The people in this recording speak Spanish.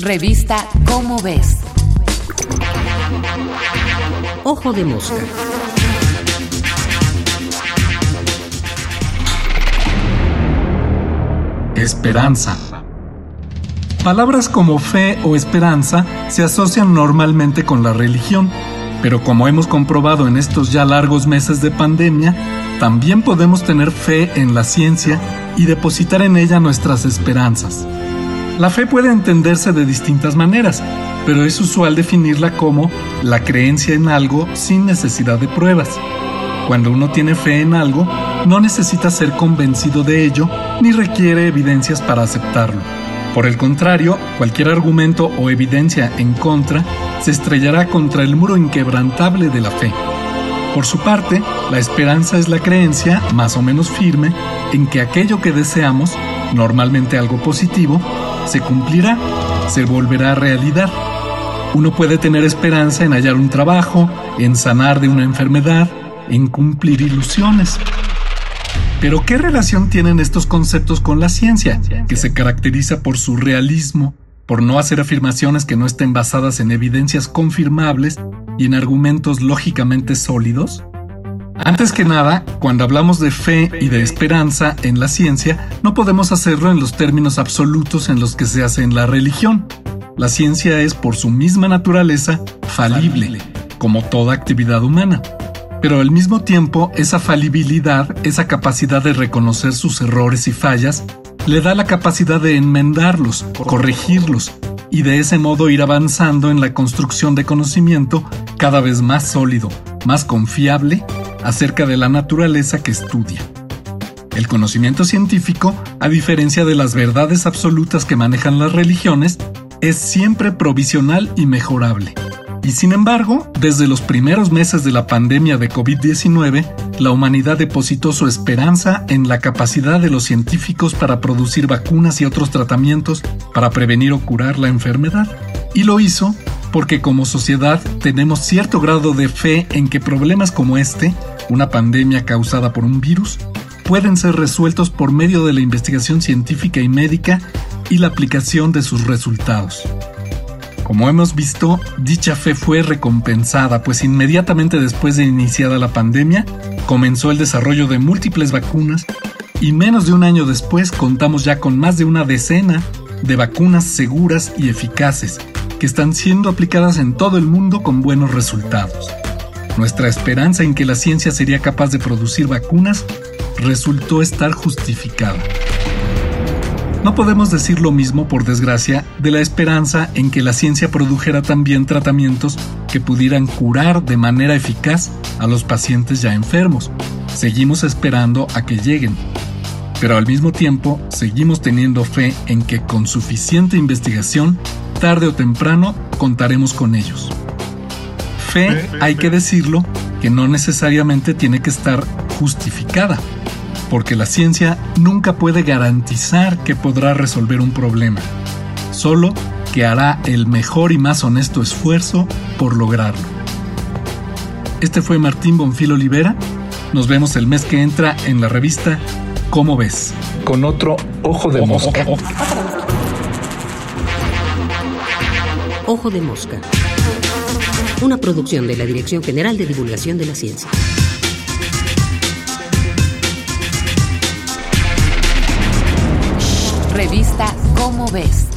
Revista Cómo ves. Ojo de mosca. Esperanza. Palabras como fe o esperanza se asocian normalmente con la religión, pero como hemos comprobado en estos ya largos meses de pandemia, también podemos tener fe en la ciencia y depositar en ella nuestras esperanzas. La fe puede entenderse de distintas maneras, pero es usual definirla como la creencia en algo sin necesidad de pruebas. Cuando uno tiene fe en algo, no necesita ser convencido de ello ni requiere evidencias para aceptarlo. Por el contrario, cualquier argumento o evidencia en contra se estrellará contra el muro inquebrantable de la fe. Por su parte, la esperanza es la creencia, más o menos firme, en que aquello que deseamos, normalmente algo positivo, se cumplirá, se volverá realidad. Uno puede tener esperanza en hallar un trabajo, en sanar de una enfermedad, en cumplir ilusiones. Pero ¿qué relación tienen estos conceptos con la ciencia, que se caracteriza por su realismo, por no hacer afirmaciones que no estén basadas en evidencias confirmables y en argumentos lógicamente sólidos? Antes que nada, cuando hablamos de fe y de esperanza en la ciencia, no podemos hacerlo en los términos absolutos en los que se hace en la religión. La ciencia es, por su misma naturaleza, falible, como toda actividad humana. Pero al mismo tiempo, esa falibilidad, esa capacidad de reconocer sus errores y fallas, le da la capacidad de enmendarlos, corregirlos, y de ese modo ir avanzando en la construcción de conocimiento cada vez más sólido, más confiable acerca de la naturaleza que estudia. El conocimiento científico, a diferencia de las verdades absolutas que manejan las religiones, es siempre provisional y mejorable. Y sin embargo, desde los primeros meses de la pandemia de COVID-19, la humanidad depositó su esperanza en la capacidad de los científicos para producir vacunas y otros tratamientos para prevenir o curar la enfermedad. Y lo hizo porque como sociedad tenemos cierto grado de fe en que problemas como este, una pandemia causada por un virus, pueden ser resueltos por medio de la investigación científica y médica y la aplicación de sus resultados. Como hemos visto, dicha fe fue recompensada, pues inmediatamente después de iniciada la pandemia, comenzó el desarrollo de múltiples vacunas y menos de un año después contamos ya con más de una decena de vacunas seguras y eficaces que están siendo aplicadas en todo el mundo con buenos resultados. Nuestra esperanza en que la ciencia sería capaz de producir vacunas resultó estar justificada. No podemos decir lo mismo, por desgracia, de la esperanza en que la ciencia produjera también tratamientos que pudieran curar de manera eficaz a los pacientes ya enfermos. Seguimos esperando a que lleguen, pero al mismo tiempo seguimos teniendo fe en que con suficiente investigación, tarde o temprano, contaremos con ellos. Fe, hay que decirlo, que no necesariamente tiene que estar justificada, porque la ciencia nunca puede garantizar que podrá resolver un problema, solo que hará el mejor y más honesto esfuerzo por lograrlo. Este fue Martín Bonfil Olivera. Nos vemos el mes que entra en la revista ¿Cómo ves? Con otro ojo de mosca. Ojo de mosca una producción de la Dirección General de Divulgación de la Ciencia. Revista Cómo ves.